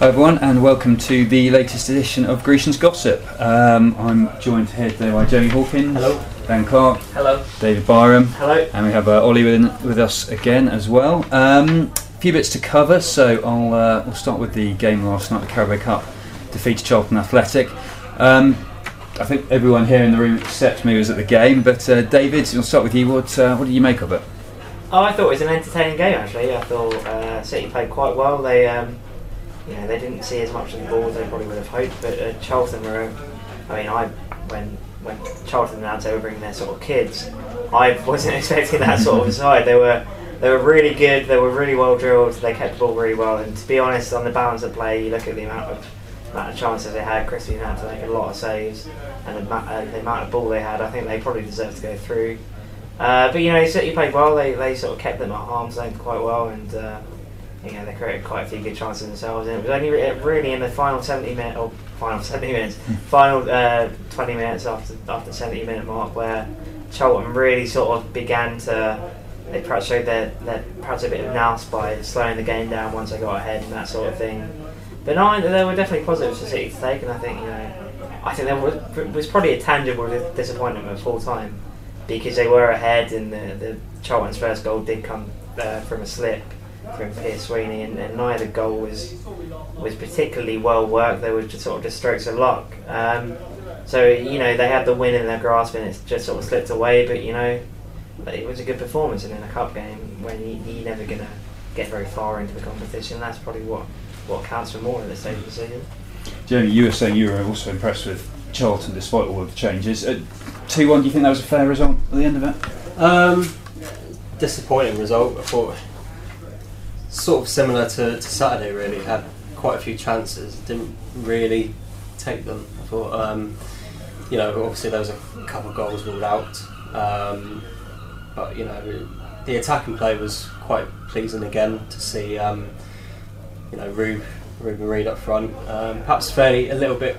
Hi everyone, and welcome to the latest edition of Grecian's Gossip. Um, I'm joined here today by Jamie Hawkins, Hello. Dan Clark, Hello. David Byram, Hello. and we have uh, Ollie with, with us again as well. Um, a few bits to cover, so I'll uh, we'll start with the game last night, the Carabao Cup defeat to Charlton Athletic. Um, I think everyone here in the room except me was at the game, but uh, David, we'll start with you. What uh, what did you make of it? Oh, I thought it was an entertaining game actually. I thought uh, City played quite well. They, um, you know, they didn't see as much of the ball as they probably would have hoped. But uh, Charlton were, I mean, I when when Charlton announced they were bringing their sort of kids, I wasn't expecting that sort of side. They were they were really good. They were really well drilled. They kept the ball really well. And to be honest, on the balance of play, you look at the amount of amount of chances they had. Christy had to make a lot of saves, and the, uh, the amount of ball they had, I think they probably deserved to go through. Uh, but you know, City played well. They, they sort of kept them at arm's length quite well, and uh, you know they created quite a few good chances themselves. And it was only re- really in the final seventy minute or final seventy minutes, final uh, twenty minutes after after the seventy minute mark where Charlton really sort of began to. They perhaps showed their, their perhaps a bit of nous by slowing the game down once they got ahead and that sort of thing. But no, there were definitely positives for City to take, and I think you know, I think there was, was probably a tangible disappointment at full time because they were ahead, and the, the Charlton's first goal did come uh, from a slip from Pierce Sweeney, and, and neither goal was was particularly well worked. They were just sort of just strokes of luck. Um, so you know they had the win in their grasp, and it just sort of slipped away. But you know, it was a good performance, and in a cup game when you, you're never gonna get very far into the competition, that's probably what what counts for more at this stage of the season. Jamie, you were saying you were also impressed with Charlton despite all of the changes. Uh, Two one. Do you think that was a fair result at the end of it? Um, disappointing result. I thought sort of similar to, to Saturday. Really had quite a few chances, didn't really take them. I thought, um, you know, obviously there was a couple of goals ruled out, um, but you know, the attacking play was quite pleasing again to see. Um, you know, Rube, Reuben Reid up front, um, perhaps fairly a little bit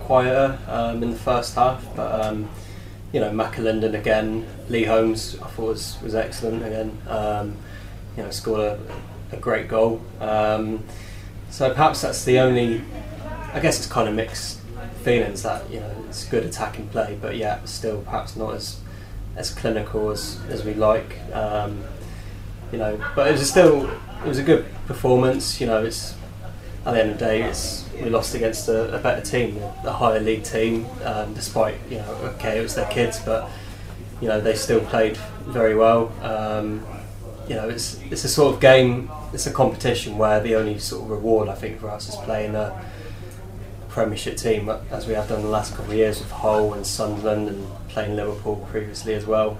quieter um, in the first half, but um, you know, McAlinden again, Lee Holmes, I thought was, was excellent again. You know, scored a, a great goal. Um, so perhaps that's the only. I guess it's kind of mixed feelings that you know it's good attacking play, but yeah, still perhaps not as as clinical as, as we like. Um, you know, but it was still it was a good performance. You know, it's at the end of the day, it's we lost against a, a better team, a higher league team. Um, despite you know, okay, it was their kids, but you know they still played very well. Um, you know, it's it's a sort of game, it's a competition where the only sort of reward I think for us is playing a Premiership team, as we have done the last couple of years with Hull and Sunderland and playing Liverpool previously as well.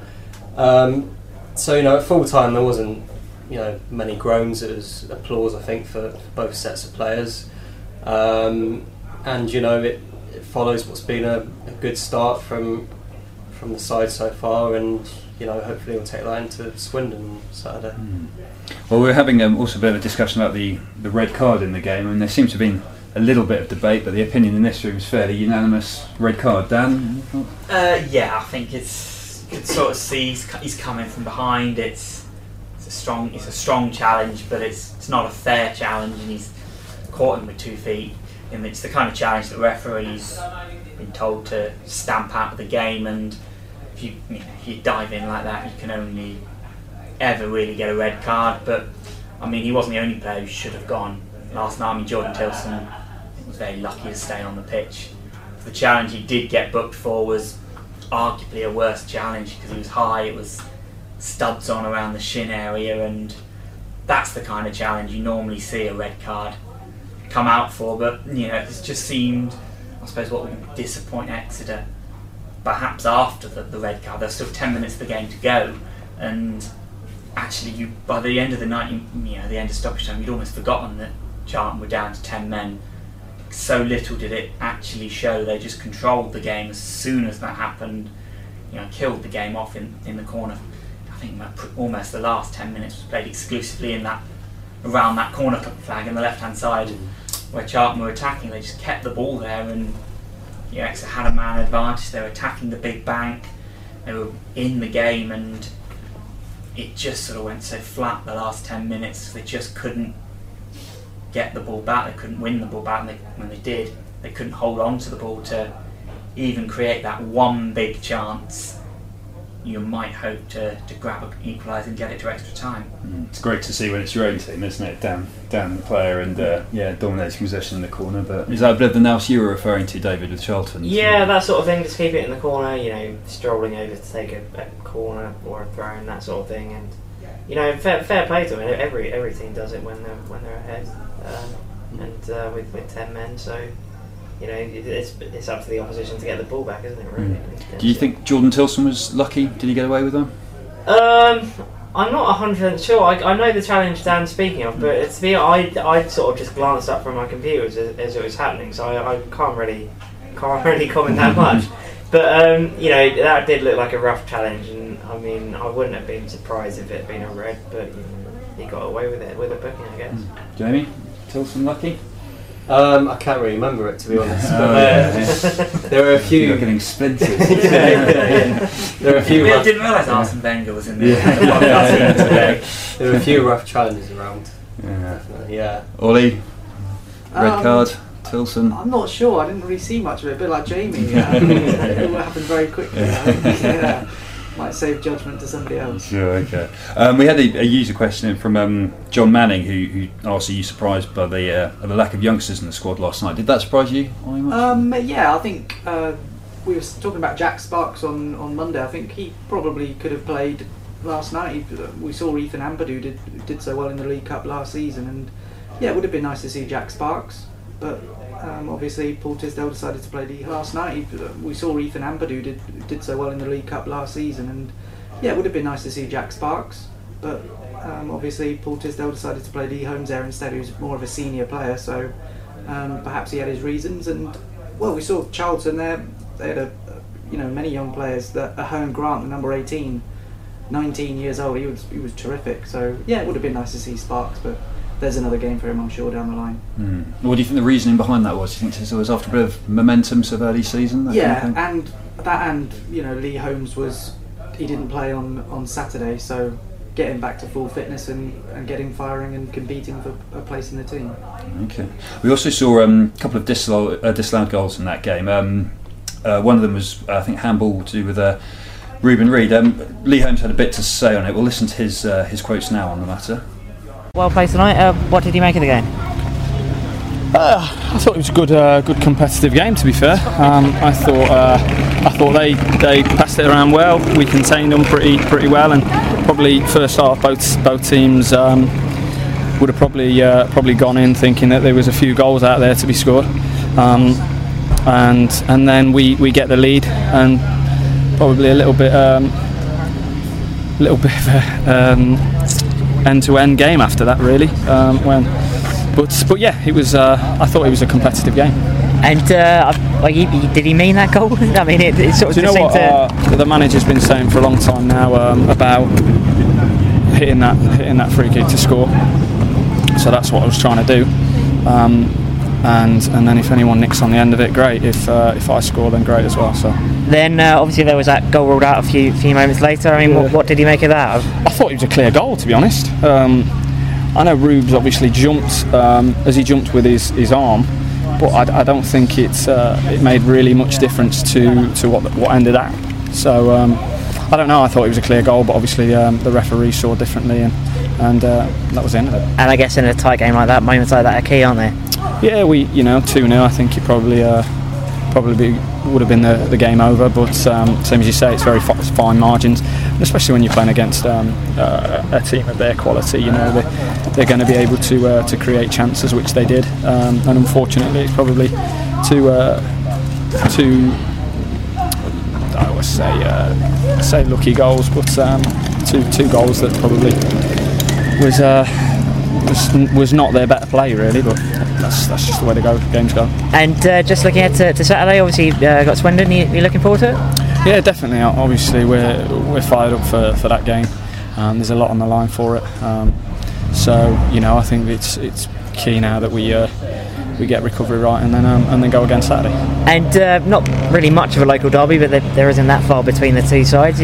Um, so you know, at full time there wasn't you know many groans. It was applause, I think, for, both sets of players. Um, and you know, it, it follows what's been a, a good start from from the side so far, and you know, hopefully we'll take that into Swindon on Saturday. Well, we are having um, also a bit of a discussion about the, the red card in the game, I and there seems to have been a little bit of debate, but the opinion in this room is fairly unanimous. Red card, Dan. Uh, yeah, I think it's you can sort of see he's, he's coming from behind. It's it's a strong it's a strong challenge, but it's it's not a fair challenge, and he's caught him with two feet. And it's the kind of challenge that referees been told to stamp out of the game. And if you, you know, you dive in like that, you can only ever really get a red card. But I mean, he wasn't the only player who should have gone last night. I mean, Jordan Tilson was very lucky to stay on the pitch. The challenge he did get booked for was arguably a worse challenge because he was high. It was studs on around the shin area, and that's the kind of challenge you normally see a red card come out for. But you know, it just seemed, I suppose, what would disappoint Exeter. Perhaps after the, the red card, there's still ten minutes of the game to go, and actually, you by the end of the night, you, you know, the end of stoppage time, you'd almost forgotten that Charlton were down to ten men. So little did it actually show. They just controlled the game as soon as that happened. You know, killed the game off in, in the corner. I think that almost the last ten minutes was played exclusively in that around that corner flag on the left hand side mm. where Charlton were attacking. They just kept the ball there and you know, Exeter had a man advantage. They were attacking the big bank. They were in the game and it just sort of went so flat the last 10 minutes. They just couldn't get the ball back. They couldn't win the ball back. And they, when they did, they couldn't hold on to the ball to even create that one big chance you might hope to, to grab an equaliser and get it to extra time. Mm. It's great to see when it's your own team, isn't it? Down, down the player and uh, yeah, dominating possession in the corner. But is that a bit of the nous you were referring to, David, with Charlton? Yeah, that sort of thing. Just keep it in the corner. You know, strolling over to take a, a corner or a throw and that sort of thing. And you know, fair, fair play to them. Every every team does it when they're when they're ahead, um, and uh, with with ten men. So you know, it's, it's up to the opposition to get the ball back, isn't it? Really. Mm. Do you think Jordan Tilson was lucky? Did he get away with them? Um, I'm not hundred percent sure. I, I know the challenge Dan's speaking of, but it's the I, I sort of just glanced up from my computer as, as it was happening, so I, I can't really can't really comment that much. But um, you know that did look like a rough challenge, and I mean I wouldn't have been surprised if it had been a red, but you know, he got away with it with a booking, I guess. Mm. Jamie, Tilson lucky? Um, I can't really remember it to be honest. Oh, but, uh, yeah. there were a few. You're getting splinters. yeah, yeah, yeah. There were a few. I rough, didn't realise Arsene Wenger was in there. Yeah. today. There were a few rough challenges around. yeah. Definitely, yeah. Ollie, red Um, card, Tilson. I'm not sure. I didn't really see much of it. A bit like Jamie. Um, it all happened very quickly. I think. Yeah. Might save judgment to somebody else. Sure, okay. Um, we had a, a user question from um, John Manning, who, who asked, "Are you surprised by the uh, the lack of youngsters in the squad last night? Did that surprise you? Um, yeah, I think uh, we were talking about Jack Sparks on, on Monday. I think he probably could have played last night. We saw Ethan Ampadu did did so well in the League Cup last season, and yeah, it would have been nice to see Jack Sparks. But um, obviously, Paul Tisdale decided to play the last night. He, we saw Ethan Ampadu did did so well in the League Cup last season, and yeah, it would have been nice to see Jack Sparks. But um, obviously, Paul Tisdale decided to play Lee Holmes there instead, who's more of a senior player. So um, perhaps he had his reasons. And well, we saw Charlton there. They had a, you know many young players. That Ahearne-Grant, the number 18, 19 years old. He was he was terrific. So yeah, it would have been nice to see Sparks, but. There's another game for him, I'm sure, down the line. Hmm. What do you think the reasoning behind that was? Do you think Tisdale was after a bit of momentum, sort of early season? that yeah, kind of and that and you know Lee Holmes was he didn't play on on Saturday, so getting back to full fitness and, and getting firing and competing for a place in the team. Okay. We also saw um, a couple of disallowed, uh, disallowed goals in that game. Um, uh, one of them was, I think, handball to do with uh, Reuben Reid. Um, Lee Holmes had a bit to say on it. We'll listen to his uh, his quotes now on the matter. Well played tonight. Uh, what did you make of the game? Uh, I thought it was a good, uh, good competitive game. To be fair, um, I thought uh, I thought they, they passed it around well. We contained them pretty pretty well, and probably first half both both teams um, would have probably uh, probably gone in thinking that there was a few goals out there to be scored, um, and and then we, we get the lead and probably a little bit um, little bit of a um, end-to-end game after that really um, when but but yeah it was uh, I thought it was a competitive game And uh, like, he, did he mean that goal? I mean, it, it sort of do you know what to. uh, the manager's been saying for a long time now um, about hitting that hitting that free kick to score so that's what I was trying to do um, and and then if anyone nicks on the end of it great if uh, if I score then great as well so Then uh, obviously there was that goal ruled out a few few moments later. I mean, what, Yeah. what did he make of that? I thought it was a clear goal, to be honest. Um, I know Rubes obviously jumped um, as he jumped with his, his arm, but I, I don't think it's uh, it made really much difference to, to what what ended up. So um, I don't know. I thought it was a clear goal, but obviously um, the referee saw differently, and and uh, that was the end of it. And I guess in a tight game like that, moments like that are key, aren't they? Yeah, we you know two 0 I think it probably uh, probably be, would have been the, the game over. But um, same as you say, it's very fi- fine margins, and especially when you're playing against um, uh, a team of their quality. You know they, they're going to be able to uh, to create chances, which they did. Um, and unfortunately, it's probably two uh, two. I always say uh, say lucky goals, but um, two two goals that probably was just was not their better play really, but that's that's just the way the go, games go. And uh, just looking ahead to, to Saturday, obviously uh, got Swindon. You, you looking forward to it? Yeah, definitely. Obviously, we're we're fired up for, for that game. Um, there's a lot on the line for it. Um, so you know, I think it's it's key now that we uh, we get recovery right and then um, and then go again Saturday. And uh, not really much of a local derby, but there, there isn't that far between the two sides.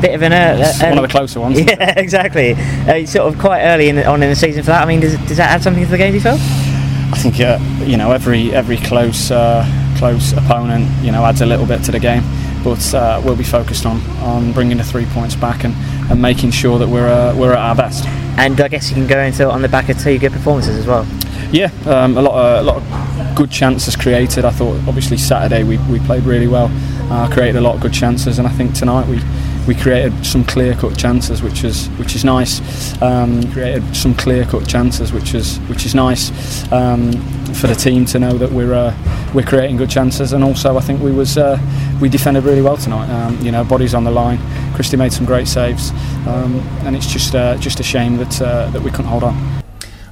Bit of an uh, one of the closer ones. Yeah, exactly. Uh, sort of quite early in, on in the season for that. I mean, does, does that add something to the game? Do you feel? I think uh, you know every every close uh, close opponent you know adds a little bit to the game, but uh, we'll be focused on on bringing the three points back and, and making sure that we're uh, we're at our best. And I guess you can go into it on the back of two good performances as well. Yeah, um, a lot of, a lot of good chances created. I thought obviously Saturday we, we played really well, uh, created a lot of good chances, and I think tonight we. We created some clear-cut chances, which is which is nice. Um, created some clear-cut chances, which is which is nice um, for the team to know that we're uh, we're creating good chances. And also, I think we was uh, we defended really well tonight. Um, you know, bodies on the line. Christy made some great saves, um, and it's just uh, just a shame that uh, that we couldn't hold on.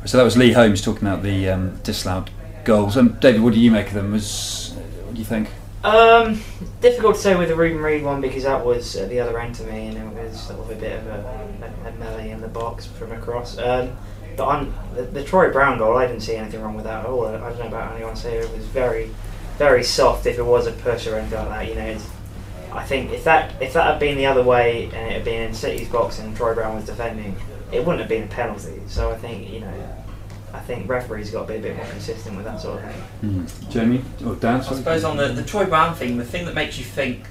So that was Lee Holmes talking about the um, disallowed goals. Um, David, what do you make of them? Was what do you think? Um, difficult to say with the Reuben Reid one because that was at the other end to me, and it was sort of a bit of a, a, a melee in the box from across. Um, but on the, the Troy Brown goal, I didn't see anything wrong with that at all. I, I don't know about anyone say it was very, very soft. If it was a push or anything like that, you know, I think if that if that had been the other way and it had been in City's box and Troy Brown was defending, it wouldn't have been a penalty. So I think you know. I think referees got to be a bit more consistent with that sort of thing. Mm. Jamie or Dan? I suppose on the, the Troy Brown thing, the thing that makes you think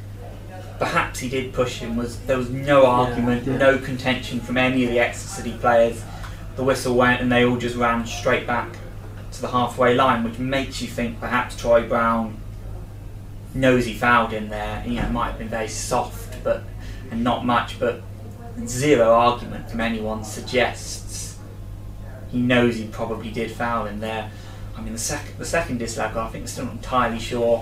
perhaps he did push him was there was no argument, yeah. no contention from any of the Exeter City players. The whistle went and they all just ran straight back to the halfway line, which makes you think perhaps Troy Brown knows he fouled in there. You know, it might have been very soft, but and not much, but zero argument from anyone suggests he knows he probably did foul him there. I mean, the second the second disallowed goal, I think, still not entirely sure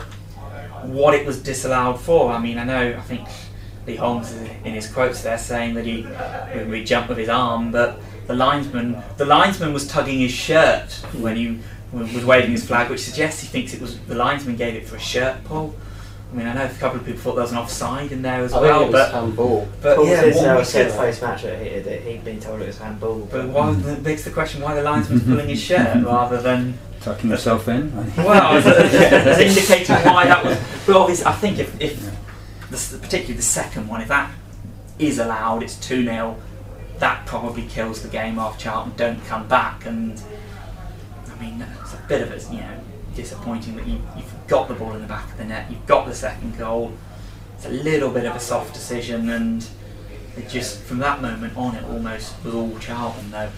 what it was disallowed for. I mean, I know, I think Lee Holmes is in his quotes there saying that he he jumped with his arm, but the linesman the linesman was tugging his shirt when he was waving his flag, which suggests he thinks it was the linesman gave it for a shirt pull. I mean, I know a couple of people thought there was an offside in there as oh, I well, think it was but handball. but Paul yeah, says, one we said said post match that, he, that he'd been told it was handball. But why hmm. that begs the question why the linesman's pulling his shirt rather than Tucking himself in. well, it's, it's indicating why that was. But obviously, I think if, if the, particularly the second one, if that is allowed, it's two 0 That probably kills the game off. Charlton don't come back, and I mean it's a bit of a you know disappointing that you, you've got the ball in the back of the net, you've got the second goal. It's a little bit of a soft decision, and it just from that moment on, it almost was all Charlton though.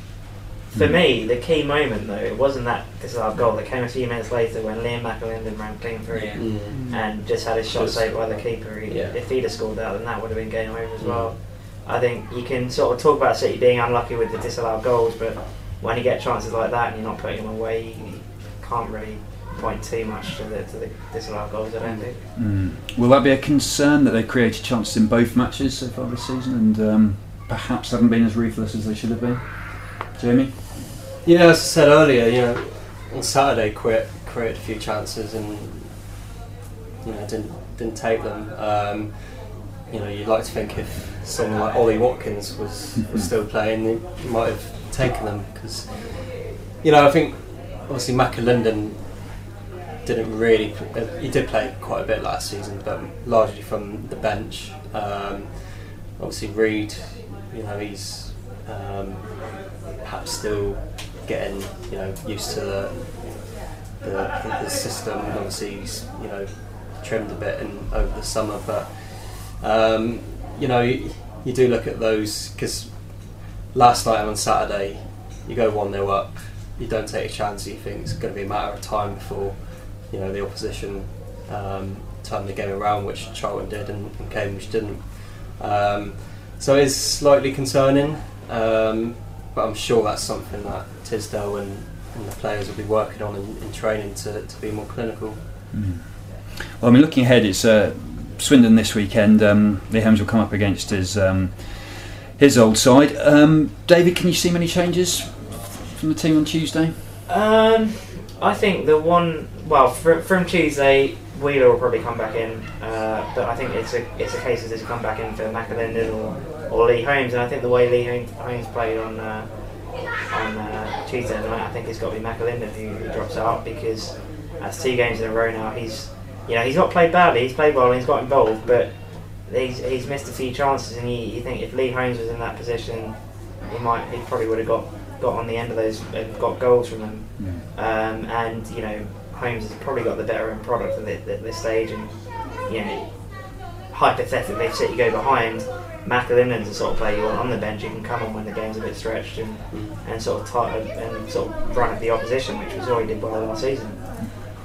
For me, the key moment though, it wasn't that disallowed goal. It came a few minutes later when Liam McAlinden ran clean through Yeah. Mm. and just had his shot Just- saved by the keeper. He, Yeah. If he'd have scored that, then that would have been game over as Mm. well. I think you can sort of talk about City being unlucky with the disallowed goals, but when you get chances like that and you're not putting them away, you can't really point too much to the, to the disallowed goals. I don't think. Mm. Will that be a concern that they created chances in both matches so far this season and um, perhaps haven't been as ruthless as they should have been? Jamie? Yeah, as I said earlier, you know, on Saturday, quit created a few chances and you know didn't didn't take them. Um, you know, you'd like to think if someone like Ollie Watkins was was still playing, he might have taken them because you know I think obviously McAlinden didn't really he did play quite a bit last season, but largely from the bench. Um, obviously Reid, you know, he's um, perhaps still getting you know used to the the, the, system. Obviously, he's you know trimmed a bit in over the summer, but um, you know you, you do look at those because last night on Saturday you go one 0 up, you don't take a chance. You think it's going to be a matter of time before you know the opposition um, turn the game around, which Charlton did and, and Cambridge didn't. Um, so it's slightly concerning, um, but I'm sure that's something that Tisdale and, and the players will be working on in, in training to, to be more clinical. Mm. Well, I mean, looking ahead, it's uh, Swindon this weekend. Um, Lee Holmes will come up against his um, his old side. Um, David, can you see many changes from the team on Tuesday? Um, I think the one well fr- from Tuesday, Wheeler will probably come back in, uh, but I think it's a it's a case of does he come back in for McAlinden or, or Lee Holmes, and I think the way Lee Holmes- played on uh, on uh, Tuesday night, I think it's got to be McAlinden who, who drops out because that's two games in a row now. He's you know he's not played badly, he's played well, and he's got involved, but he's, he's missed a few chances, and you, you think if Lee Holmes was in that position, he might he probably would have got got on the end of those and got goals from them. Um, and you know, Holmes has probably got the better end product at this, stage, and you know, hypothetically, if City go behind, McAlinden's the sort of player you want on the bench. You can come on when the game's a bit stretched and, and sort of tight and sort of run at the opposition, which was all already did well last season.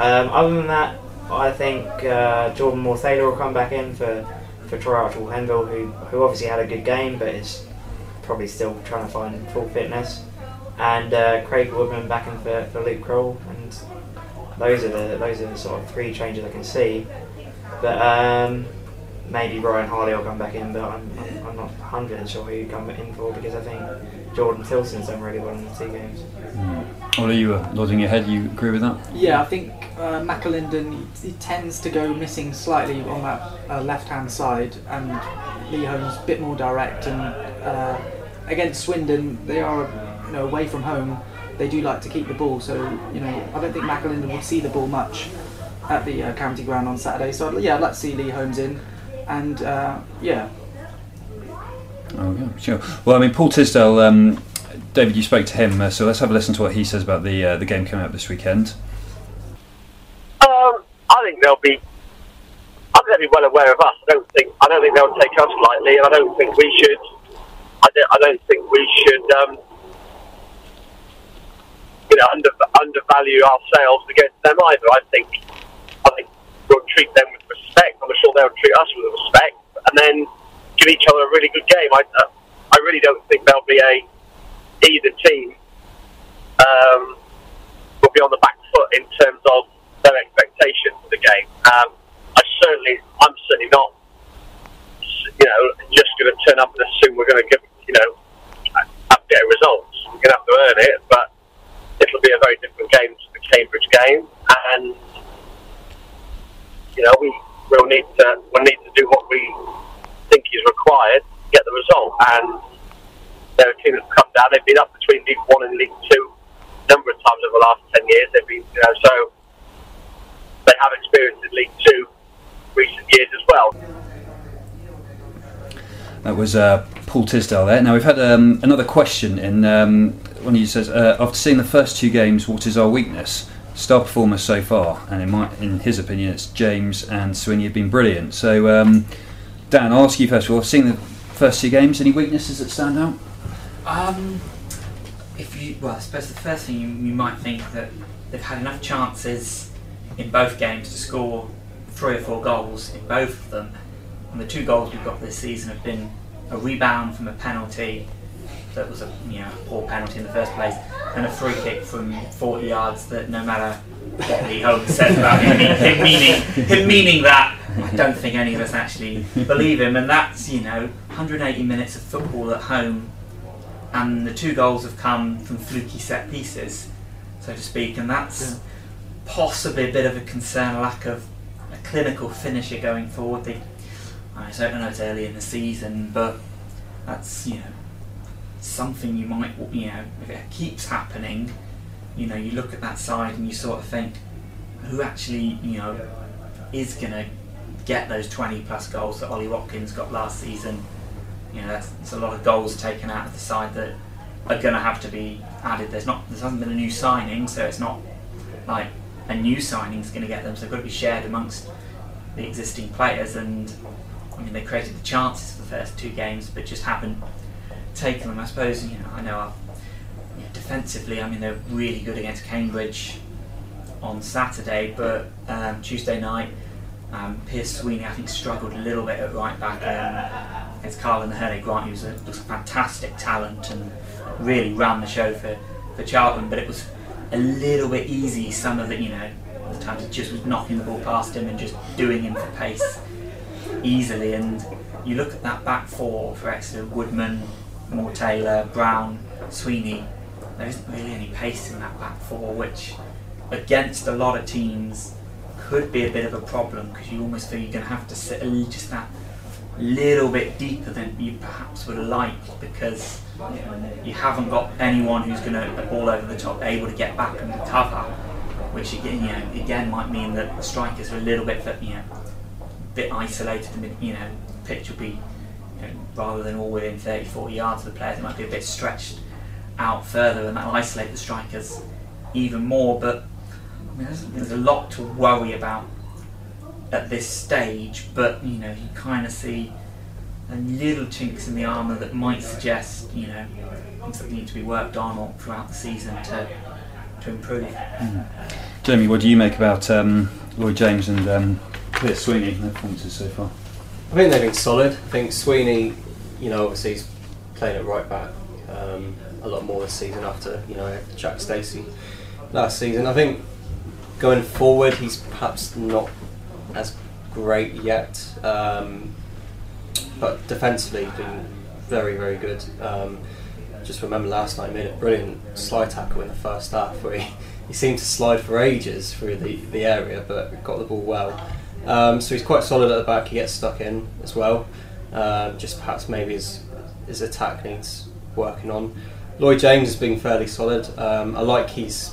Um, other than that, I think uh, Jordan Moore will come back in for for Troy Archibald Henville, who who obviously had a good game, but is probably still trying to find full fitness and uh, Craig Woodman back in for, for Luke Croll, and those are the those are the sort of three changes I can see. But um, maybe Ryan Harley will come back in, but I'm, I'm, I'm not 100 sure who he'd come in for because I think Jordan Tilson's done really well in the two games. Ollie, you were nodding your head. You agree with that? Yeah, I think uh, McAlinden he, he tends to go missing slightly on that uh, left-hand side, and Lee Holmes a bit more direct. And uh, against Swindon, they are you know away from home. They do like to keep the ball, so you know I don't think McAlinden would see the ball much at the uh, county ground on Saturday. So I'd, yeah, I'd like to see Lee Holmes in, and uh, yeah, Oh yeah, sure. Well, I mean, Paul Tisdale. Um, David, you spoke to him, uh, so let's have a listen to what he says about the uh, the game coming up this weekend. Um, I think they'll be. I think they'll be well aware of us. I don't think. I don't think they'll take us lightly, and I don't think we should. I don't. I don't think we should. Um, you under, undervalue ourselves against them either. I think. I think we'll treat them with respect. I'm sure they'll treat us with respect, and then give each other a really good game. I. Uh, I really don't think there'll be a either team um, will be on the back foot in terms of their expectations for the game. Um, I certainly, I'm certainly not, you know, just going to turn up and assume we're going to give, you know, have get results. We're going to have to earn it, but be a very different game to the Cambridge game, and you know, we will need to we'll need to do what we think is required to get the result. And they're a team that's come down. They've been up between League One and League Two a number of times over the last ten years. They've been, you know, so they have experience in League Two recent years as well. That was uh, Paul Tisdale there. Now we've had um, another question in. Um, one of you says, uh, after seeing the first two games, what is our weakness? Star performers so far, and in my, in his opinion, it's James and Sweeney have been brilliant. So, um, Dan, I'll ask you first of all. Seeing the first two games, any weaknesses that stand out? Um, if you well, I suppose the first thing you, you might think that they've had enough chances in both games to score three or four goals in both of them, and the two goals we've got this season have been a rebound from a penalty that was a you know poor penalty in the first place, and a free kick from 40 yards that no matter what Lee Holmes says about him, him meaning him meaning that. I don't think any of us actually believe him, and that's you know 180 minutes of football at home and the two goals have come from fluky set pieces, so to speak, and that's possibly a bit of a concern, a lack of a clinical finisher going forward. They, I don't know it's early in the season, but that's you know something you might you know if it keeps happening, you know you look at that side and you sort of think who actually you know is going to get those 20 plus goals that Ollie Watkins got last season you know, that's, that's a lot of goals taken out of the side that are going to have to be added. There's not, there hasn't been a new signing, so it's not like a new signing is going to get them. So they've got to be shared amongst the existing players. And I mean, they created the chances for the first two games, but just haven't taken them. I suppose you know, I know, you know defensively. I mean, they're really good against Cambridge on Saturday, but um, Tuesday night. Um, Sweeney, I think, struggled a little bit at right back um, against Karlan Ahearne-Grant, who was a, a fantastic talent and really ran the show for, for Charlton, but it was a little bit easy. Some of the, you know, the times it just was knocking the ball past him and just doing him for pace easily. And you look at that back four for Exeter Woodman, Moore Taylor, Brown, Sweeney. there isn't really any pace in that back four, which against a lot of teams could be a bit of a problem because you almost feel you're going to have to sit just that little bit deeper than you perhaps would liked because you haven't got anyone who's going to all over the top able to get back and recover, which again, you know, again might mean that the strikers are a little bit, you know, bit isolated. You know, pitch will be you know, rather than all within 30, 40 yards of the players, it might be a bit stretched out further, and that'll isolate the strikers even more. But I mean, there's, there's a lot to worry about at this stage, but you know, you kind of see a little chinks in the armour that might suggest, you know, things that need to be worked on or throughout the season to to improve. Jamie, what do you make about um, Lloyd James and um, Sweeney, their performances so far? I think they've been solid. I think Sweeney, you know, obviously he's playing at right back um, a lot more this season after you know Jack Stacey last season. I think going forward, he's perhaps not as great yet, um, but defensively been very very good. Um, just remember last night he made a brilliant slide tackle in the first half where he, he seemed to slide for ages through the, the area but got the ball well. Um, so he's quite solid at the back. He gets stuck in as well. Um, just perhaps maybe his his attack needs working on. Lloyd James has been fairly solid. Um, I like he's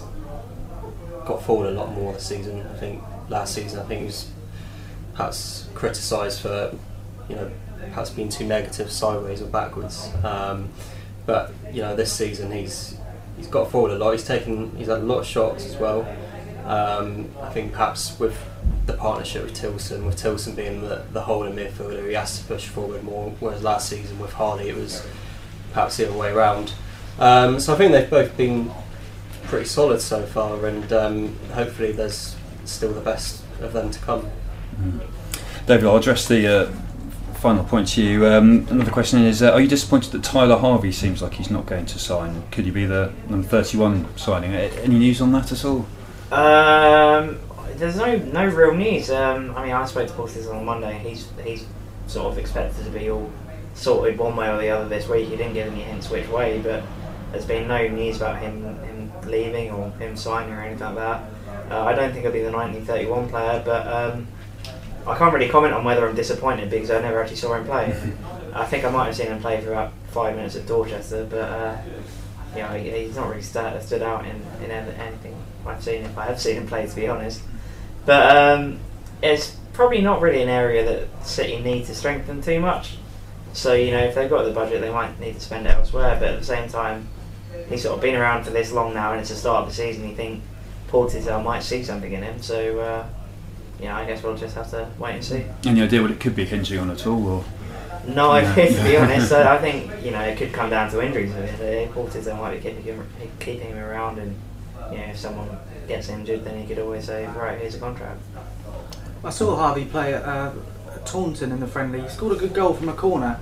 got forward a lot more this season. I think last season I think he was perhaps criticised for you know perhaps being too negative sideways or backwards. Um, but you know this season he's he's got forward a lot. He's taken he's had a lot of shots as well. Um, I think perhaps with the partnership with Tilson, with Tilson being the, the holding midfielder, he has to push forward more. Whereas last season with Harley, it was perhaps the other way around. Um, so I think they've both been pretty solid so far, and um, hopefully there's still the best of them to come. David, I'll address the uh, final point to you. Um, another question is uh, Are you disappointed that Tyler Harvey seems like he's not going to sign? Could he be the number 31 signing? Any news on that at all? Um, there's no no real news. Um, I mean, I spoke to Paul Tisdale on Monday. He's he's sort of expected to be all sorted one way or the other this week. He didn't give any hints which way, but there's been no news about him him leaving or him signing or anything like that. Uh, I don't think he'll be the 1931 player, but um, I can't really comment on whether I'm disappointed because I never actually saw him play. I think I might have seen him play for about five minutes at Dorchester, but uh, you know, he's not really stood out in, in anything I've seen. If I have seen him play, to be honest, but um, it's probably not really an area that City need to strengthen too much. So you know, if they've got the budget, they might need to spend it elsewhere. But at the same time, he's sort of been around for this long now, and it's the start of the season. You think Paul might see something in him. So uh, you know, I guess we'll just have to wait and see. Any idea what it could be hinging on at all? Or No Yeah. idea, to be honest. So I think you know it could come down to injuries. At the end of the. Paul Tisdale might be keeping him, keeping him around, and you know, if someone gets injured, then he could always say, right, here's a contract. I saw Harvey play at, uh, Taunton in the friendly. He scored a good goal from a corner,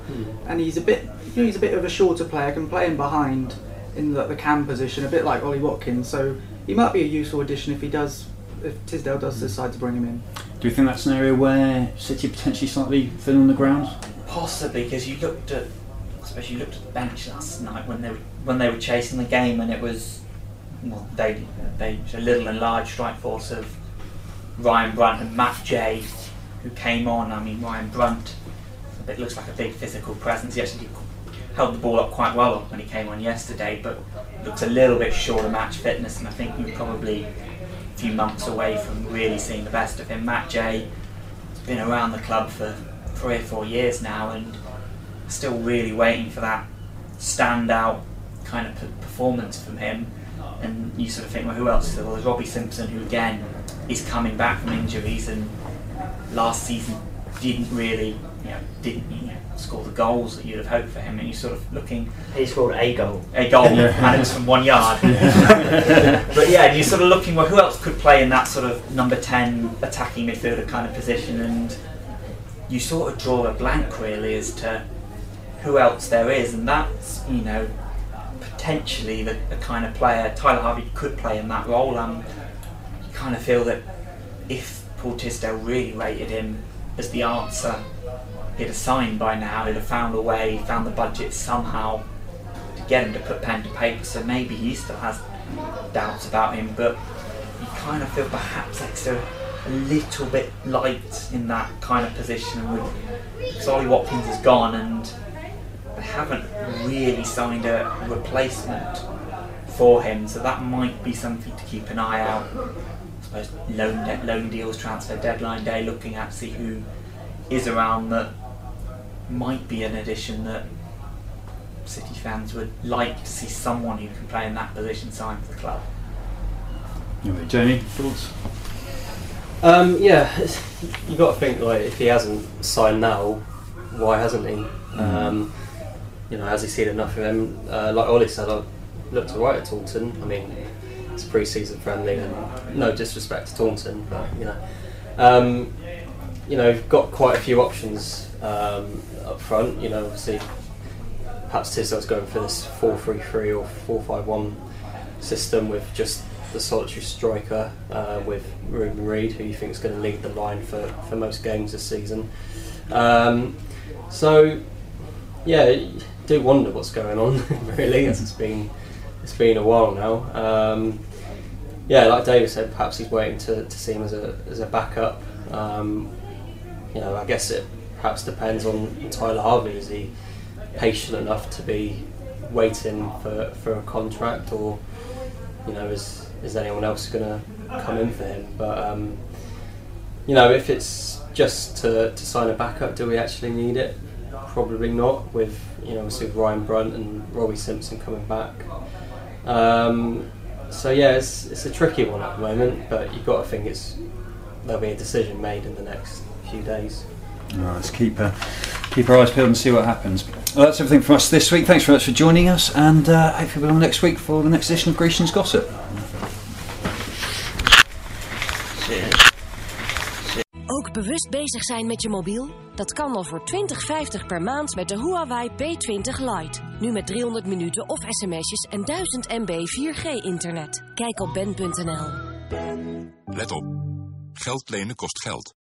and he's a bit, you know, he's a bit of a shorter player. Can play him behind in the, the cam position, a bit like Ollie Watkins. So he might be a useful addition if he does, if Tisdale does decide to bring him in. do you think that's an area where City are potentially slightly thin on the ground? Possibly because you looked at, I suppose you looked at the bench last night when they were, when they were chasing the game, and it was well, they they a little and large strike force of Ryan Brunt and Matt Jay, who came on. I mean Ryan Brunt, a bit looks like a big physical presence. He held the ball up quite well when he came on yesterday, but looks a little bit short of match fitness, and I think you're probably a few months away from really seeing the best of him. Matt Jay has been around the club for three or four years now, and still really waiting for that standout kind of performance from him. And you sort of think, well, who else? is there? Well, there's Robbie Simpson, who again is coming back from injuries, and last season didn't really, you know, didn't you know, score the goals that you'd have hoped for him. And you're sort of looking He scored a goal. a goal, and it was from one yard. but yeah, and you're sort of looking, well, who else could play in that sort of number 10 attacking midfielder kind of position? And you sort of draw a blank really as to who else there is, and that's, you know, potentially the, the kind of player Tyler Harvey could play in that role. Um, you kind of feel that if Paul Tisdale really rated him as the answer, he'd have signed by now, he'd have found a way, found the budget somehow to get him to put pen to paper, so maybe he still has doubts about him, but you kind of feel perhaps Exeter a little bit light in that kind of position. And with Solly Watkins is gone, and haven't really signed a replacement for him, so that might be something to keep an eye out. I suppose loan, de- loan deals, transfer deadline day, looking at see who is around that might be an addition that City fans would like to see someone who can play in that position sign for the club. Anyway, Jamie, thoughts? Um, yeah, you've got to think like if he hasn't signed now, why hasn't he? Um, you know, has he seen enough of him? Uh, like Ollie said, I looked alright at Taunton. I mean, it's pre-season friendly, and no disrespect to Taunton, but you know, um, you know, got quite a few options um, up front. You know, obviously, perhaps Tisdale's going for this 4-3-3 or 4-5-1 system with just the solitary striker uh, with Reuben Reid, who you think is going to lead the line for, for most games this season. Um, so, yeah, do wonder what's going on, really, it's been it's been a while now. Um, yeah, like David said, perhaps he's waiting to, to see him as a as a backup. Um, you know, I guess it perhaps depends on Tyler Harvey. Is he patient enough to be waiting for, for a contract, or you know, is is anyone else going to come in for him? But um, you know, if it's just to, to sign a backup, do we actually need it? Probably not. With you know, obviously Ryan Brunt and Robbie Simpson coming back. Um, so yeah, it's, it's a tricky one at the moment, but you've got to think it's there'll be a decision made in the next few days. All right, let's keep uh, keep our eyes peeled and see what happens. Well, that's everything from us this week. Thanks very much for joining us, and uh, hopefully we'll be on next week for the next edition of Grecian's Gossip. Bewust bezig zijn met je mobiel? Dat kan al voor 20,50 per maand met de Huawei P20 Lite. Nu met 300 minuten of sms'jes en 1000 MB 4G-internet. Kijk op ben.nl. Let op. Geld lenen kost geld.